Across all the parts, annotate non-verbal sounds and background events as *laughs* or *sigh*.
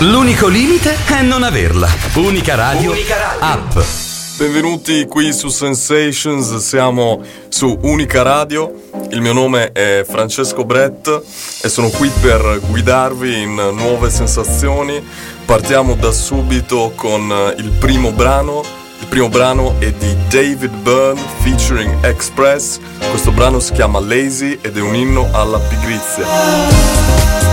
L'unico limite è non averla. Unica radio, Unica radio. app. Benvenuti qui su Sensations, siamo su Unica Radio. Il mio nome è Francesco Brett e sono qui per guidarvi in nuove sensazioni. Partiamo da subito con il primo brano. Il primo brano è di David Byrne featuring Express. Questo brano si chiama Lazy ed è un inno alla pigrizia.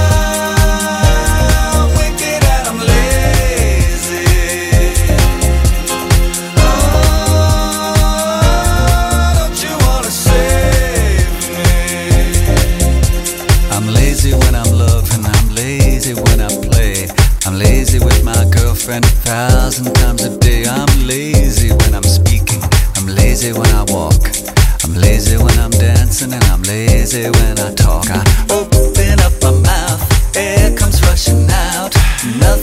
Thousand times a day. I'm lazy when I'm speaking, I'm lazy when I walk. I'm lazy when I'm dancing, and I'm lazy when I talk. I open up my mouth, air comes rushing out. Nothing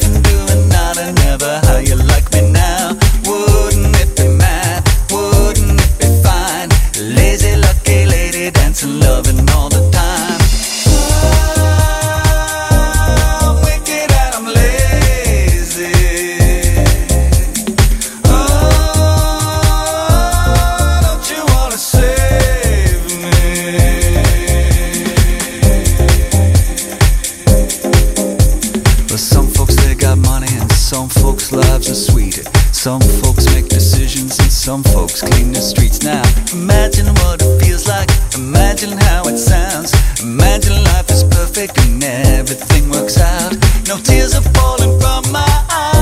Some folks lives are sweeter. Some folks make decisions and some folks clean the streets now. Imagine what it feels like, imagine how it sounds. Imagine life is perfect and everything works out. No tears are falling from my eyes.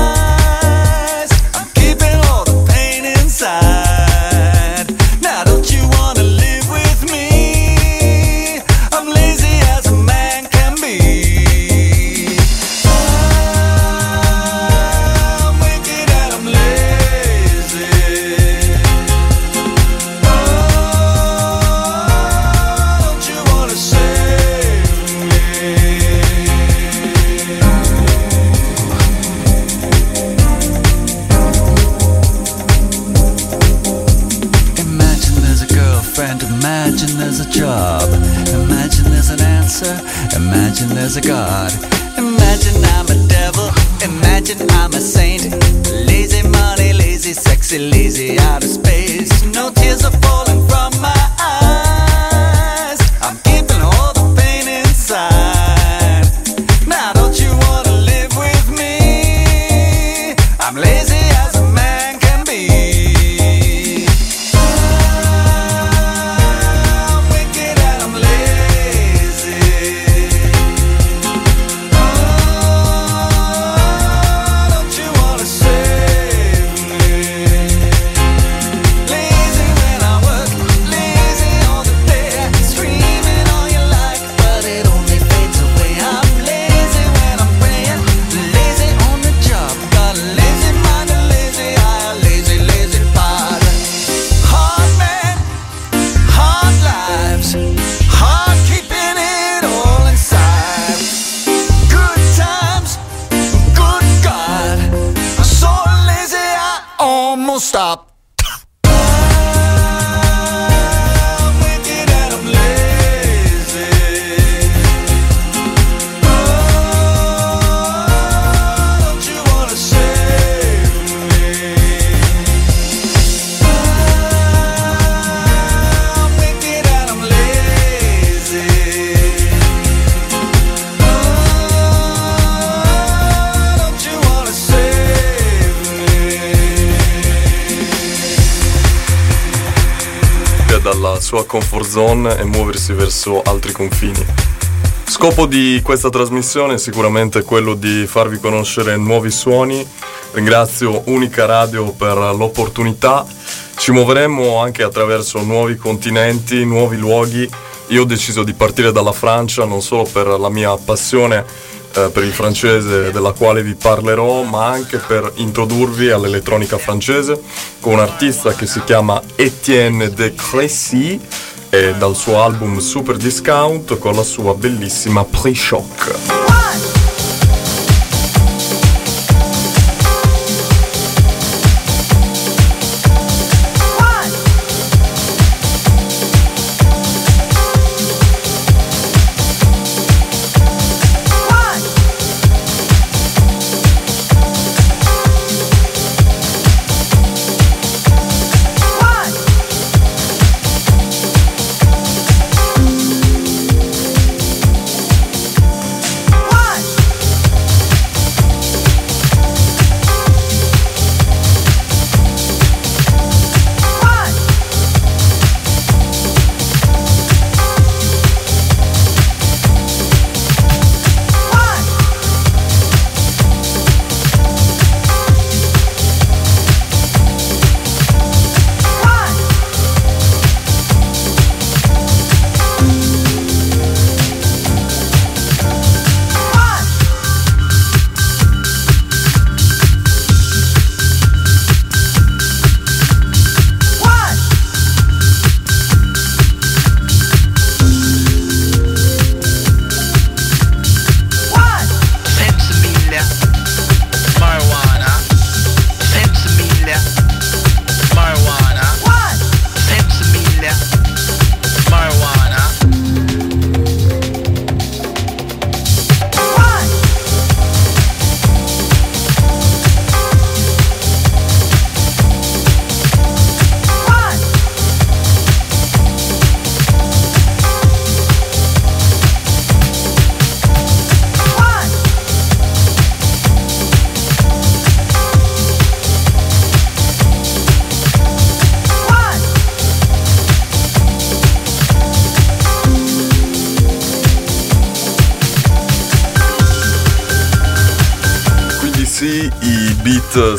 Zone e muoversi verso altri confini. Scopo di questa trasmissione è sicuramente quello di farvi conoscere nuovi suoni. Ringrazio Unica Radio per l'opportunità. Ci muoveremo anche attraverso nuovi continenti, nuovi luoghi. Io ho deciso di partire dalla Francia non solo per la mia passione eh, per il francese della quale vi parlerò, ma anche per introdurvi all'elettronica francese con un artista che si chiama Etienne de Crécy e dal suo album Super Discount con la sua bellissima Pre-Shock.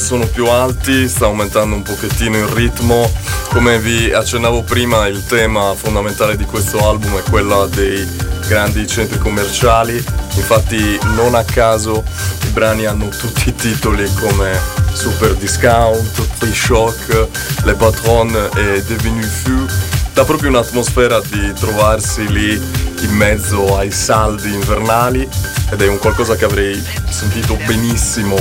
Sono più alti, sta aumentando un pochettino il ritmo. Come vi accennavo prima, il tema fondamentale di questo album è quello dei grandi centri commerciali. Infatti non a caso i brani hanno tutti i titoli come Super Discount, Free Shock, Le Patron e Devenu Fou. Dà proprio un'atmosfera di trovarsi lì in mezzo ai saldi invernali ed è un qualcosa che avrei sentito benissimo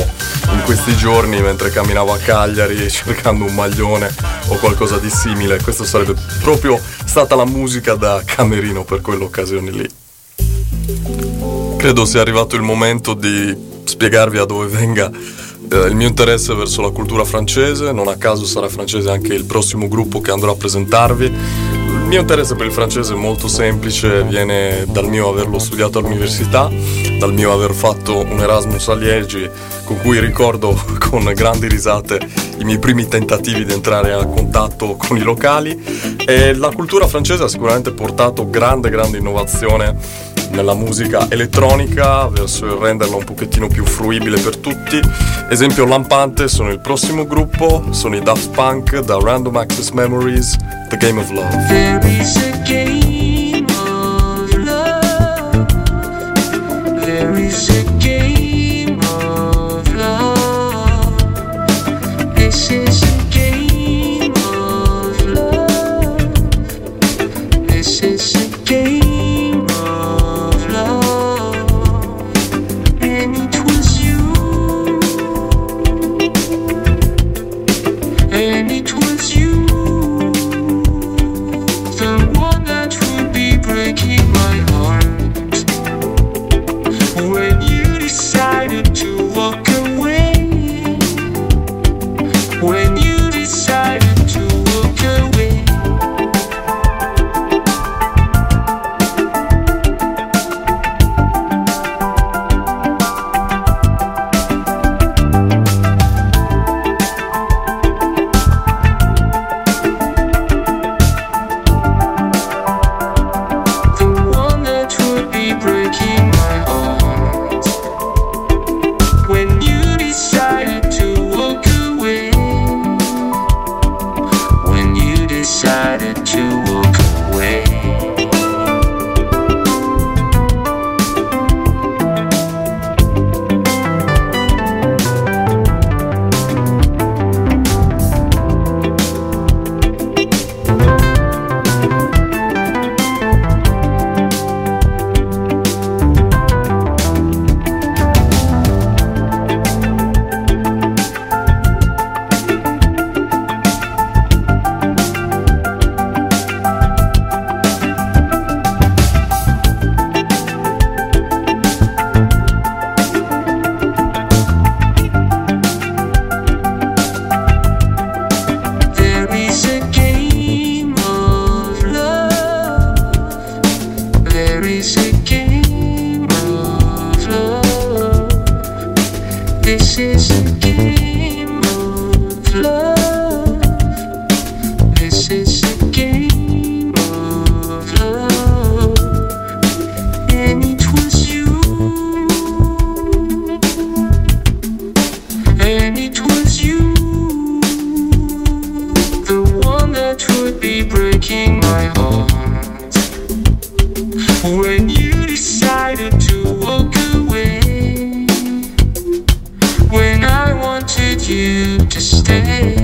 in questi giorni mentre camminavo a Cagliari *laughs* cercando un maglione o qualcosa di simile. Questa sarebbe proprio stata la musica da camerino per quell'occasione lì. Credo sia arrivato il momento di spiegarvi da dove venga eh, il mio interesse verso la cultura francese, non a caso sarà francese anche il prossimo gruppo che andrò a presentarvi. Mio interesse per il francese è molto semplice, viene dal mio averlo studiato all'università, dal mio aver fatto un Erasmus a Liegi, con cui ricordo *laughs* con grandi risate i miei primi tentativi di entrare a contatto con i locali. E la cultura francese ha sicuramente portato grande grande innovazione nella musica elettronica verso il renderla un pochettino più fruibile per tutti. Esempio lampante sono il prossimo gruppo, sono i Daft Punk da Random Access Memories, The Game of Love. You to stay.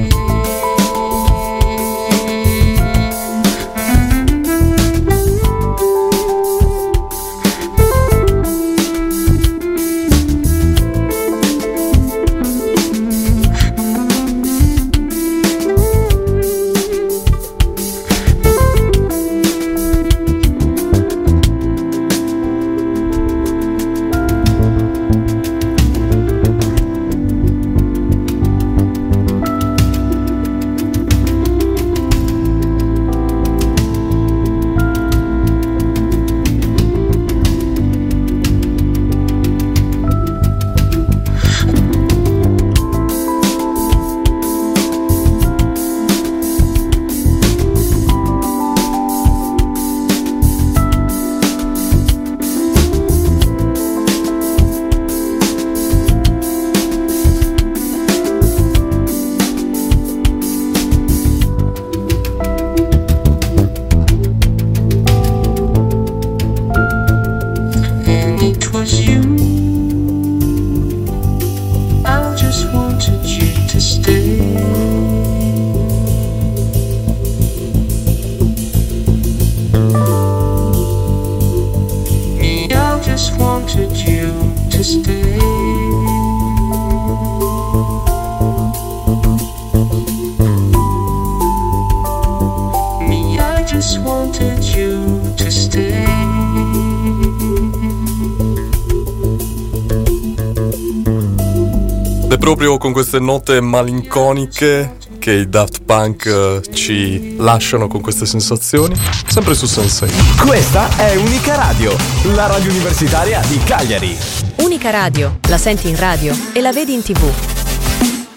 Proprio con queste note malinconiche che i Daft Punk eh, ci lasciano con queste sensazioni, sempre su Sensei. Questa è Unica Radio, la radio universitaria di Cagliari. Unica Radio, la senti in radio e la vedi in tv.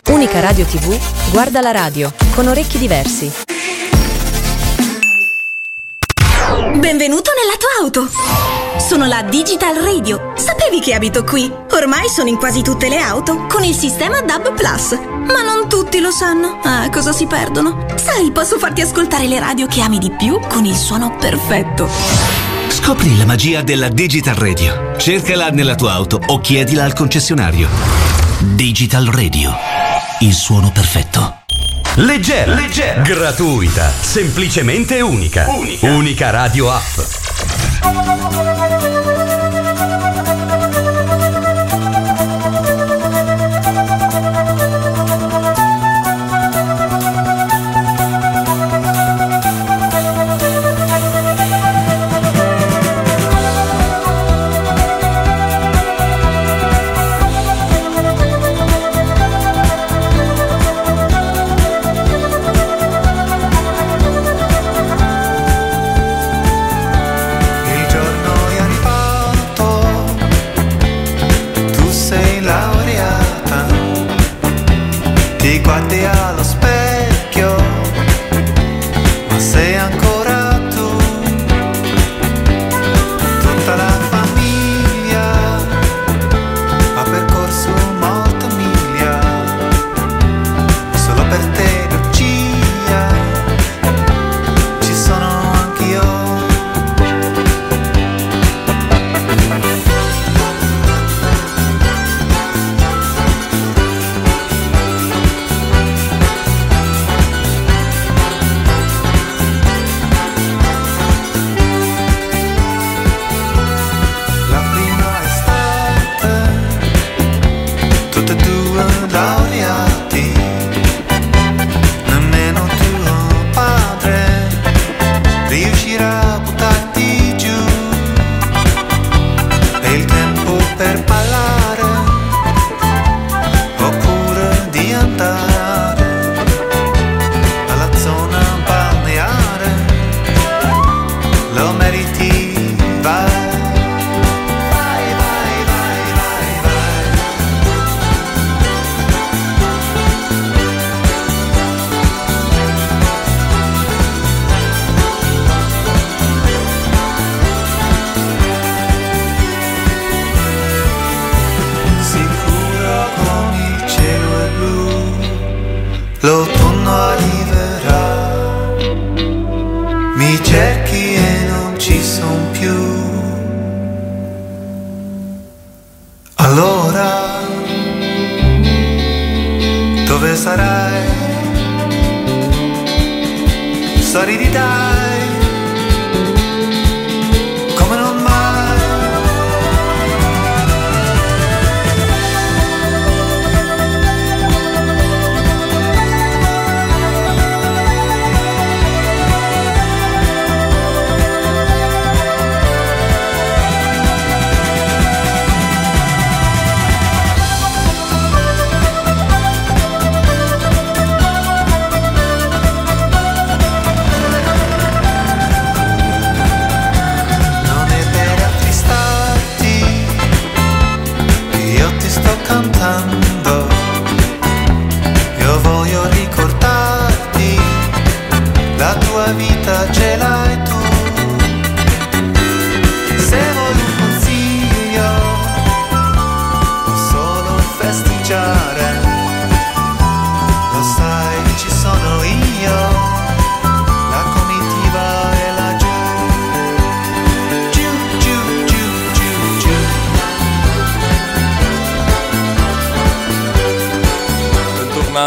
Unica Radio TV, guarda la radio, con orecchi diversi. Benvenuto nella tua auto! Sono la Digital Radio. Sapevi che abito qui? Ormai sono in quasi tutte le auto con il sistema DAB Plus. Ma non tutti lo sanno. Ah, cosa si perdono? Sai, posso farti ascoltare le radio che ami di più con il suono perfetto. Scopri la magia della Digital Radio. Cercala nella tua auto o chiedila al concessionario. Digital Radio. Il suono perfetto. Leggera, leggera, gratuita, semplicemente unica. Unica, unica radio app.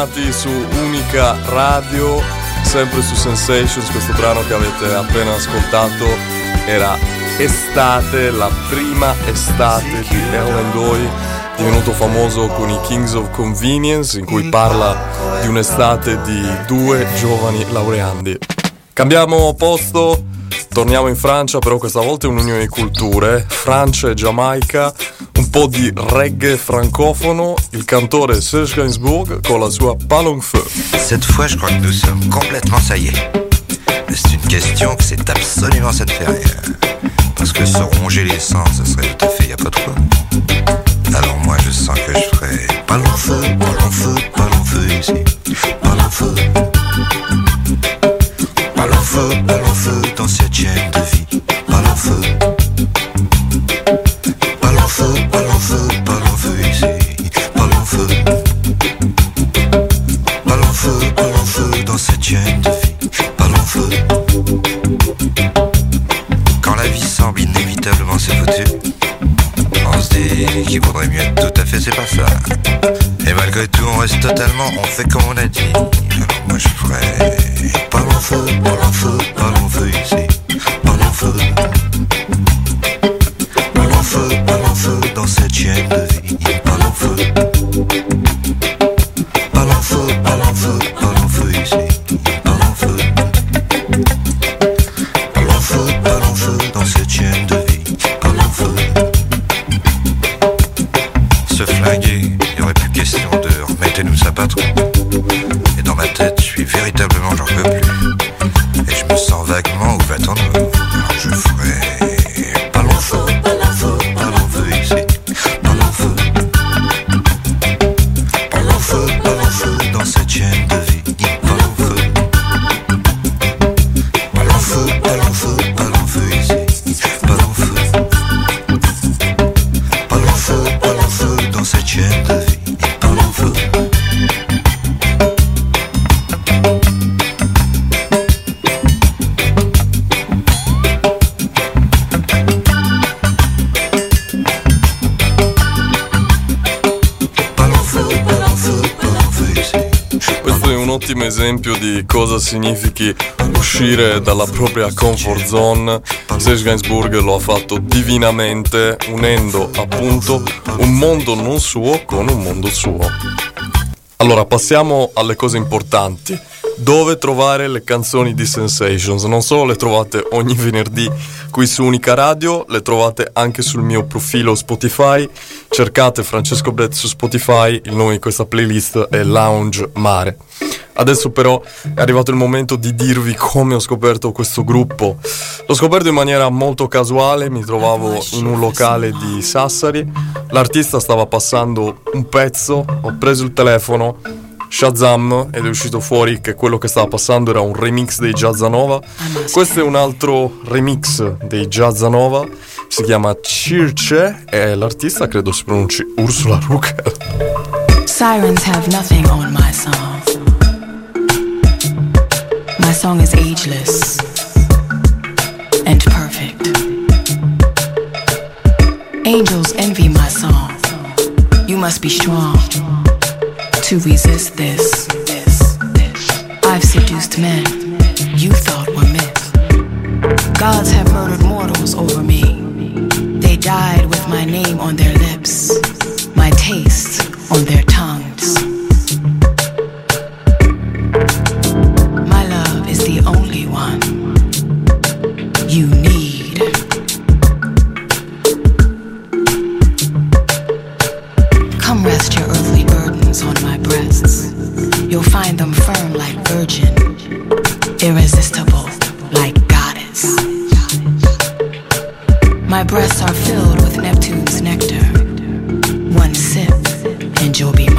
Bentornati su Unica Radio, sempre su Sensations, questo brano che avete appena ascoltato era Estate, la prima estate di Ellen Doy, divenuto famoso con i Kings of Convenience, in cui parla di un'estate di due giovani laureandi. Cambiamo posto Torniamo in Francia, però questa volta è un'unione di culture, Francia e Giamaica, un po' di reggae francofono, il cantore Serge Gainsbourg con la sua Palong Feu. Cette fois, je crois que nous sommes complètement. Mais C'est une question que c'est absolument faire. euh, Parce que se ronger les sangs, ça serait tout à fait y a pas de quoi. Alors moi, je sens que je ferais pas long feu, pas long feu, pas long feu ici. Pas long feu. Reste totalement, on fait comme on a dit. Moi je ferais pas long feu, significhi uscire dalla propria comfort zone. Serge Gainsbourg lo ha fatto divinamente, unendo appunto un mondo non suo con un mondo suo. Allora, passiamo alle cose importanti. Dove trovare le canzoni di Sensations? Non solo le trovate ogni venerdì qui su Unica Radio, le trovate anche sul mio profilo Spotify. Cercate Francesco Brett su Spotify, il nome di questa playlist è Lounge Mare. Adesso però è arrivato il momento di dirvi come ho scoperto questo gruppo. L'ho scoperto in maniera molto casuale, mi trovavo in un locale di Sassari, l'artista stava passando un pezzo, ho preso il telefono, Shazam ed è uscito fuori che quello che stava passando era un remix dei Jazzanova. Questo è un altro remix dei Jazzanova, si chiama Circe e l'artista credo si pronunci Ursula Rucker. Sirens have nothing on my song. My song is ageless and perfect. Angels envy my song. You must be strong to resist this. I've seduced men you thought were myth. Gods have murdered mortals over me. They died with my name on their lips, my taste on their tongues. Only one you need. Come rest your earthly burdens on my breasts. You'll find them firm like virgin, irresistible like goddess. My breasts are filled with Neptune's nectar. One sip, and you'll be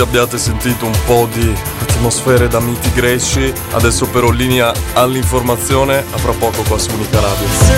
che abbiate sentito un po' di atmosfere da miti greci. Adesso però linea all'informazione, a fra poco qua su Unica Radio.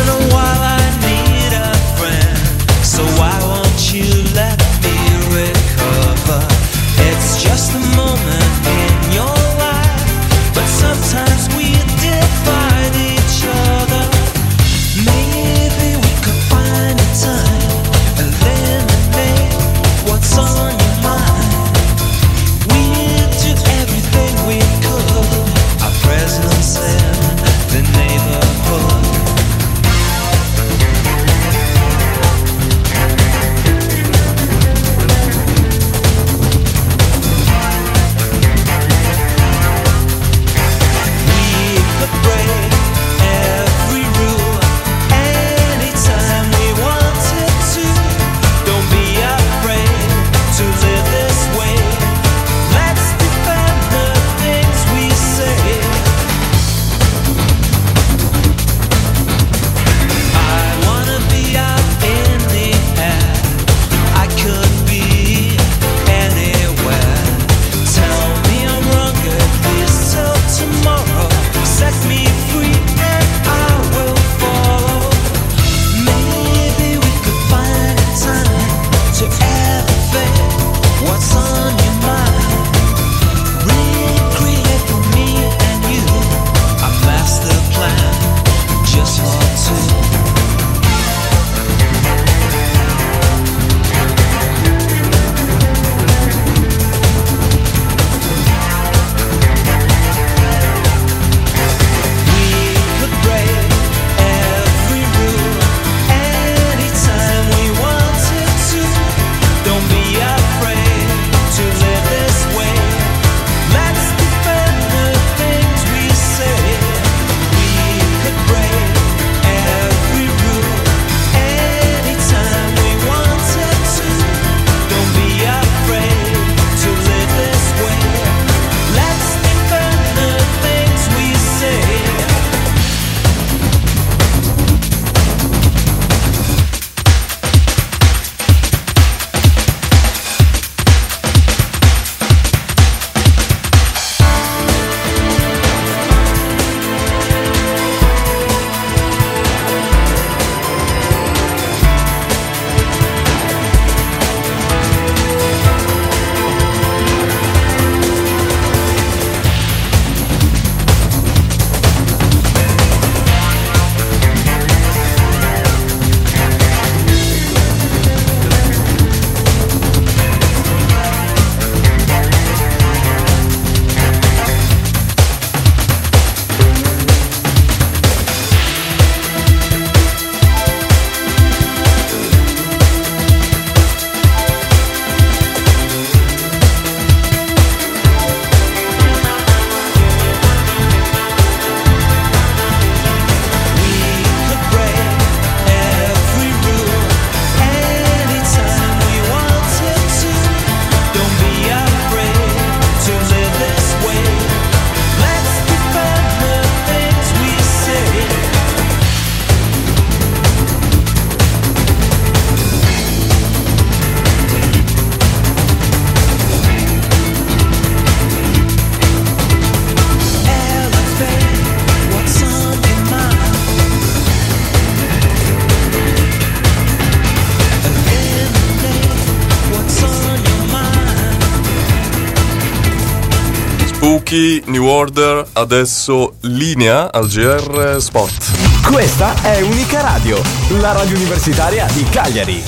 Lucky, New Order, adesso linea al GR Sport. Questa è Unica Radio, la radio universitaria di Cagliari.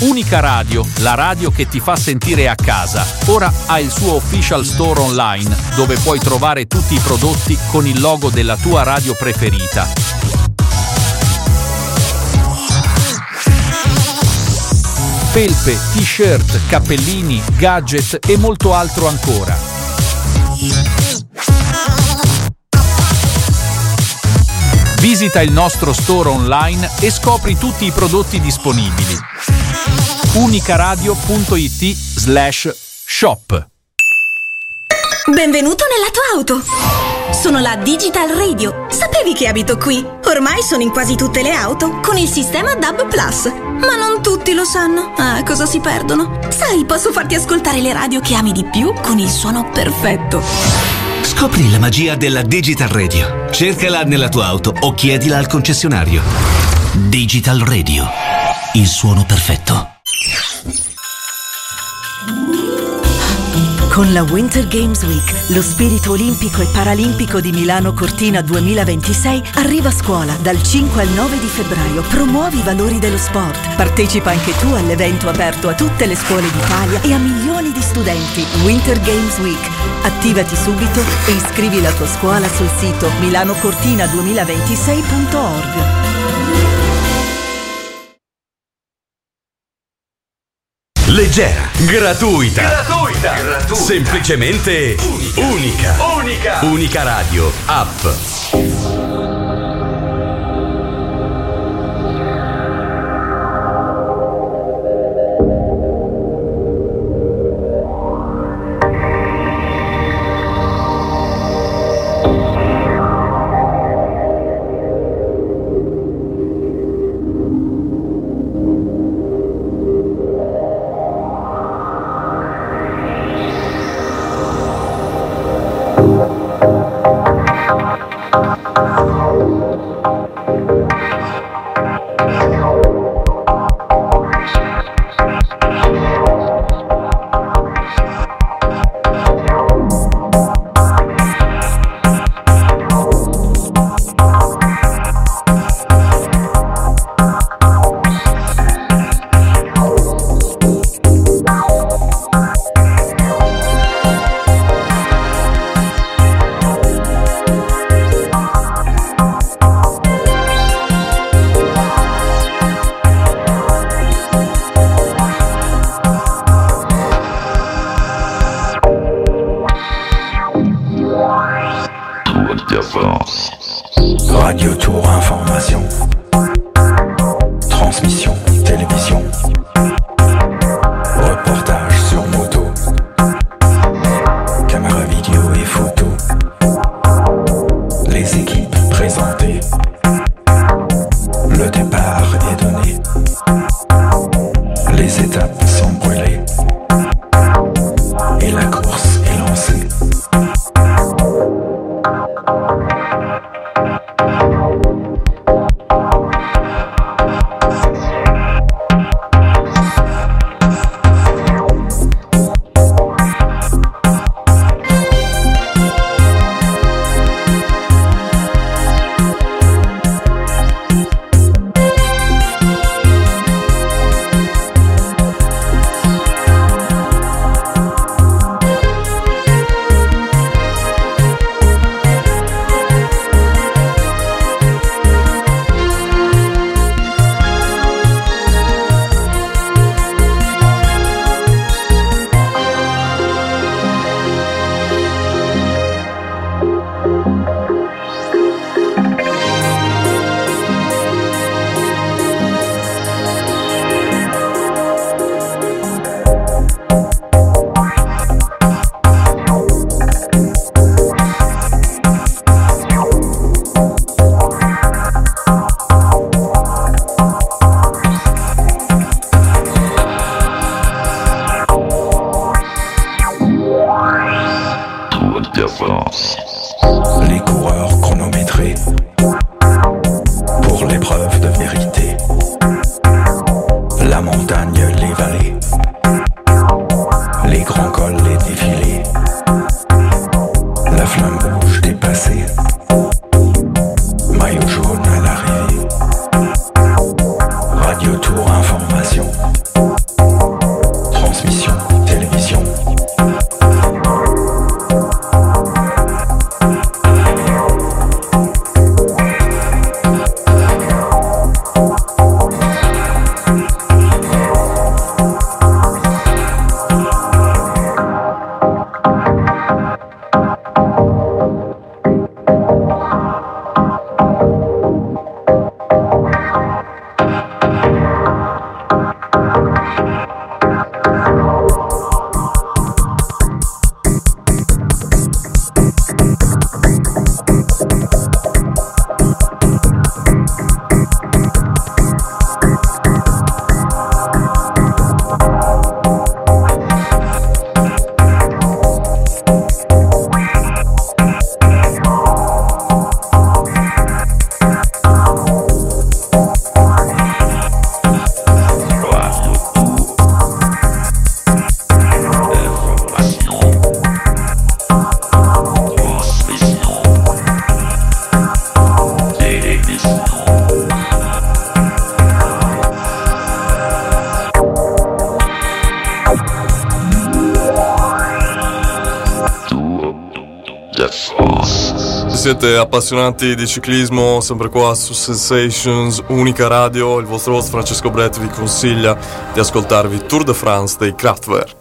Unica Radio, la radio che ti fa sentire a casa. Ora ha il suo official store online dove puoi trovare tutti i prodotti con il logo della tua radio preferita. Felpe, t-shirt, cappellini, gadget e molto altro ancora. Visita il nostro store online e scopri tutti i prodotti disponibili. unicaradio.it slash shop Benvenuto nella tua auto! Sono la Digital Radio. Sapevi che abito qui? Ormai sono in quasi tutte le auto con il sistema DAB Plus. Ma non tutti lo sanno. Ah, cosa si perdono? Sai, posso farti ascoltare le radio che ami di più con il suono perfetto. Scopri la magia della Digital Radio. Cercala nella tua auto o chiedila al concessionario. Digital Radio. Il suono perfetto. Con la Winter Games Week, lo spirito olimpico e paralimpico di Milano Cortina 2026 arriva a scuola dal 5 al 9 di febbraio. Promuovi i valori dello sport. Partecipa anche tu all'evento aperto a tutte le scuole d'Italia e a milioni di studenti. Winter Games Week. Attivati subito e iscrivi la tua scuola sul sito milanocortina2026.org. Leggera, gratuita, semplicemente unica. Unica. Unica Radio, app. Siete appassionati di ciclismo, sempre qua su Sensations, unica radio, il vostro host Francesco Brett vi consiglia di ascoltarvi Tour de France dei Kraftwerk.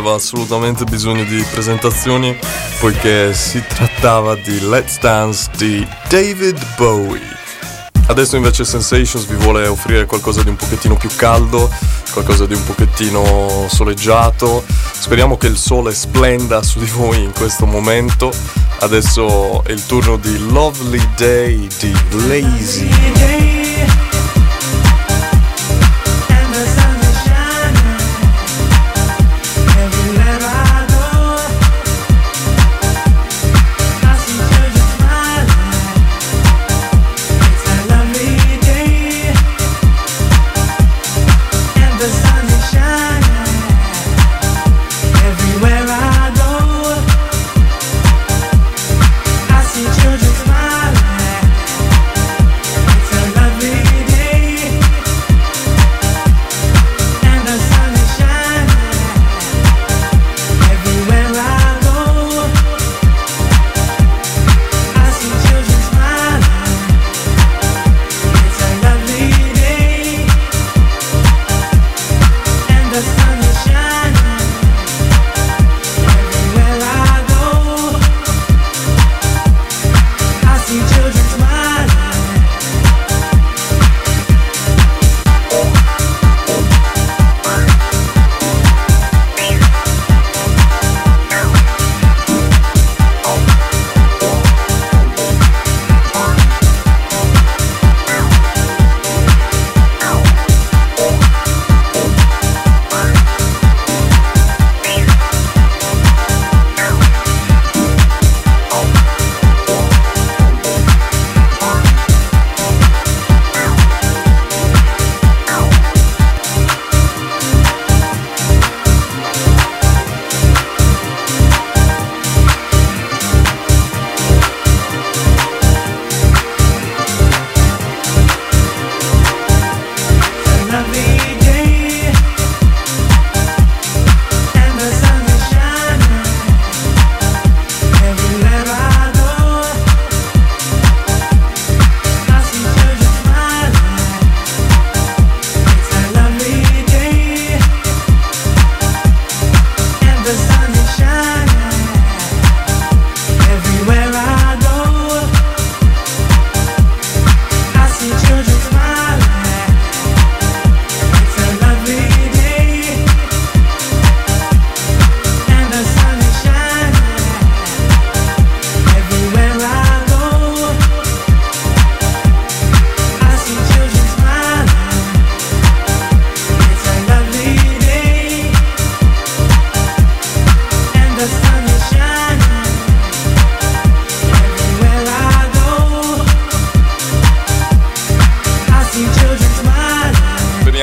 aveva assolutamente bisogno di presentazioni poiché si trattava di Let's Dance di David Bowie. Adesso invece Sensations vi vuole offrire qualcosa di un pochettino più caldo, qualcosa di un pochettino soleggiato. Speriamo che il sole splenda su di voi in questo momento. Adesso è il turno di Lovely Day di Lazy.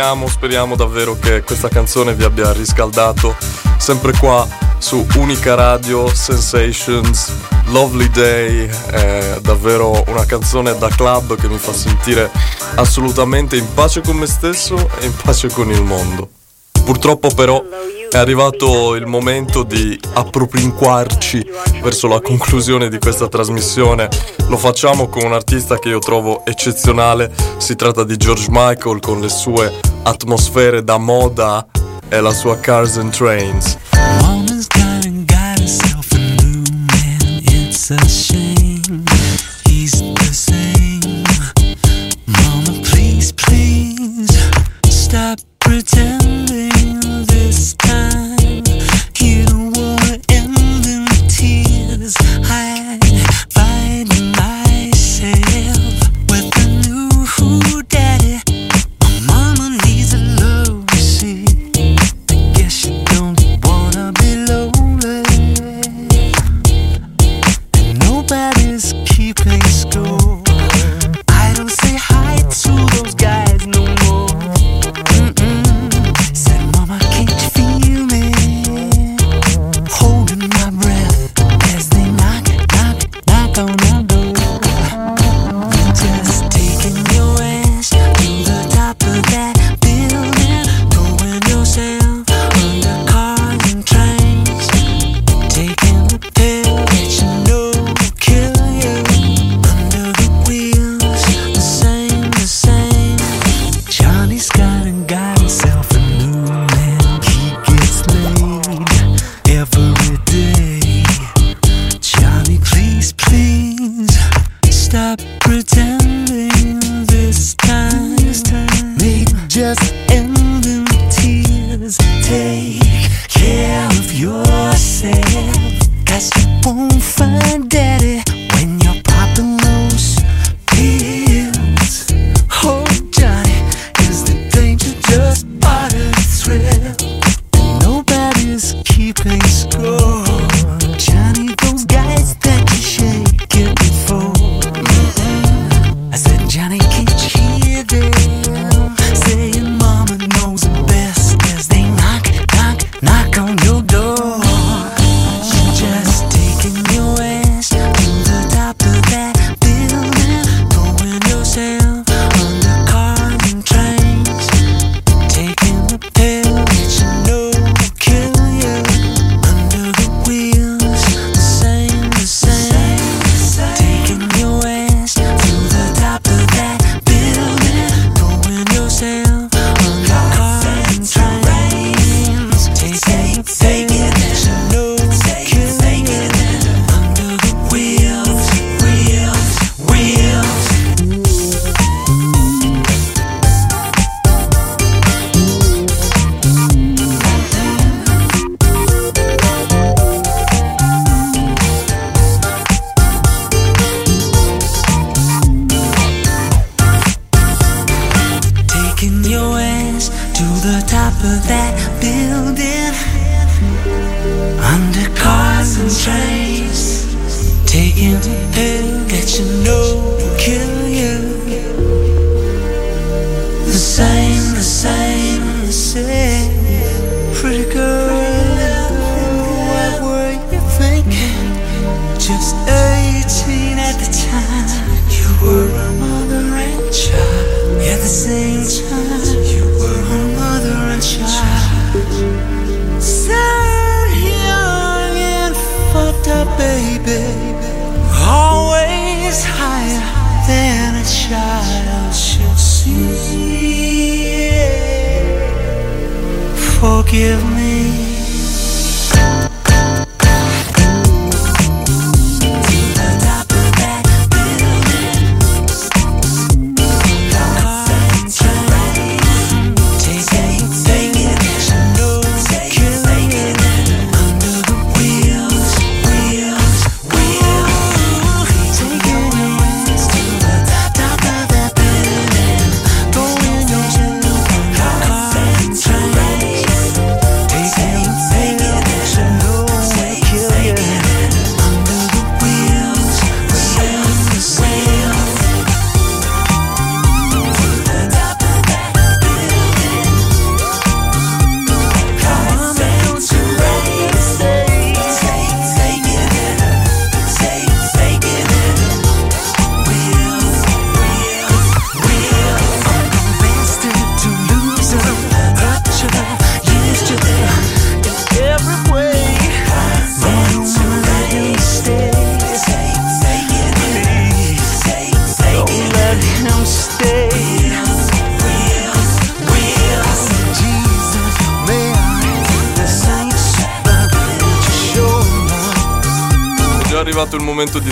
speriamo, speriamo davvero che questa canzone vi abbia riscaldato. Sempre qua su Unica Radio Sensations, Lovely Day, è davvero una canzone da club che mi fa sentire assolutamente in pace con me stesso e in pace con il mondo. Purtroppo però è arrivato il momento di appropinquarci verso la conclusione di questa trasmissione. Lo facciamo con un artista che io trovo eccezionale. Si tratta di George Michael con le sue atmosfere da moda e la sua Cars and Trains. Mama, please, please stop pretending.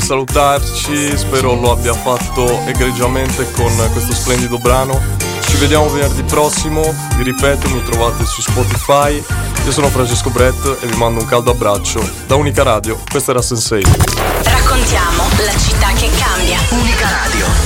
salutarci, spero lo abbia fatto egregiamente con questo splendido brano. Ci vediamo venerdì prossimo, vi ripeto mi trovate su Spotify, io sono Francesco Brett e vi mando un caldo abbraccio da Unica Radio, questa era Sensei. Raccontiamo la città che cambia. Unica Radio.